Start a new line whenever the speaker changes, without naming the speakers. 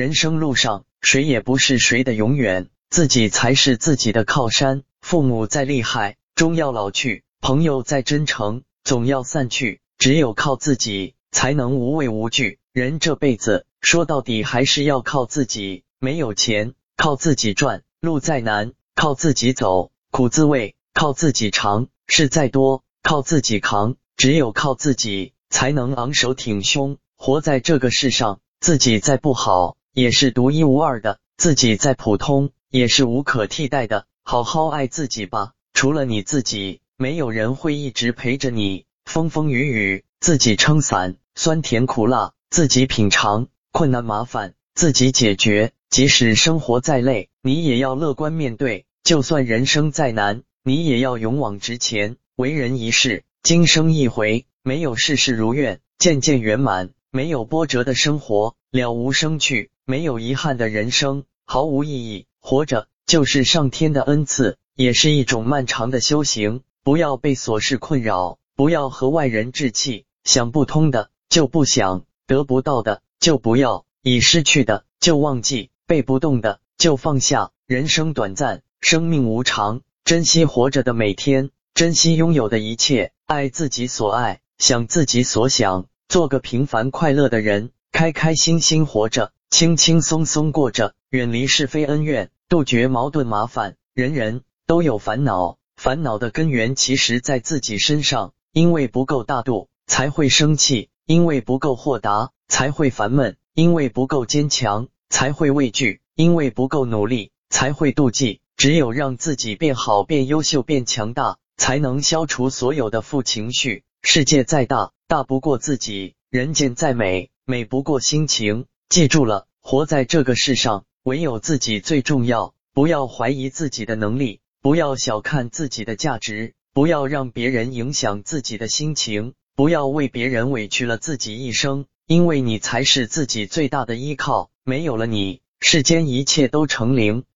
人生路上，谁也不是谁的永远，自己才是自己的靠山。父母再厉害，终要老去；朋友再真诚，总要散去。只有靠自己，才能无畏无惧。人这辈子，说到底还是要靠自己。没有钱，靠自己赚；路再难，靠自己走；苦滋味，靠自己尝；事再多，靠自己扛。只有靠自己，才能昂首挺胸，活在这个世上。自己再不好，也是独一无二的；自己再普通，也是无可替代的。好好爱自己吧，除了你自己，没有人会一直陪着你。风风雨雨，自己撑伞；酸甜苦辣，自己品尝；困难麻烦，自己解决。即使生活再累，你也要乐观面对；就算人生再难，你也要勇往直前。为人一世，今生一回，没有事事如愿，件件圆满。没有波折的生活了无生趣，没有遗憾的人生毫无意义。活着就是上天的恩赐，也是一种漫长的修行。不要被琐事困扰，不要和外人置气。想不通的就不想，得不到的就不要，已失去的就忘记，背不动的就放下。人生短暂，生命无常，珍惜活着的每天，珍惜拥有的一切，爱自己所爱，想自己所想。做个平凡快乐的人，开开心心活着，轻轻松松过着，远离是非恩怨，杜绝矛盾麻烦。人人都有烦恼，烦恼的根源其实在自己身上。因为不够大度，才会生气；因为不够豁达，才会烦闷；因为不够坚强，才会畏惧；因为不够努力，才会妒忌。只有让自己变好、变优秀、变强大，才能消除所有的负情绪。世界再大，大不过自己；人间再美，美不过心情。记住了，活在这个世上，唯有自己最重要。不要怀疑自己的能力，不要小看自己的价值，不要让别人影响自己的心情，不要为别人委屈了自己一生。因为你才是自己最大的依靠，没有了你，世间一切都成零。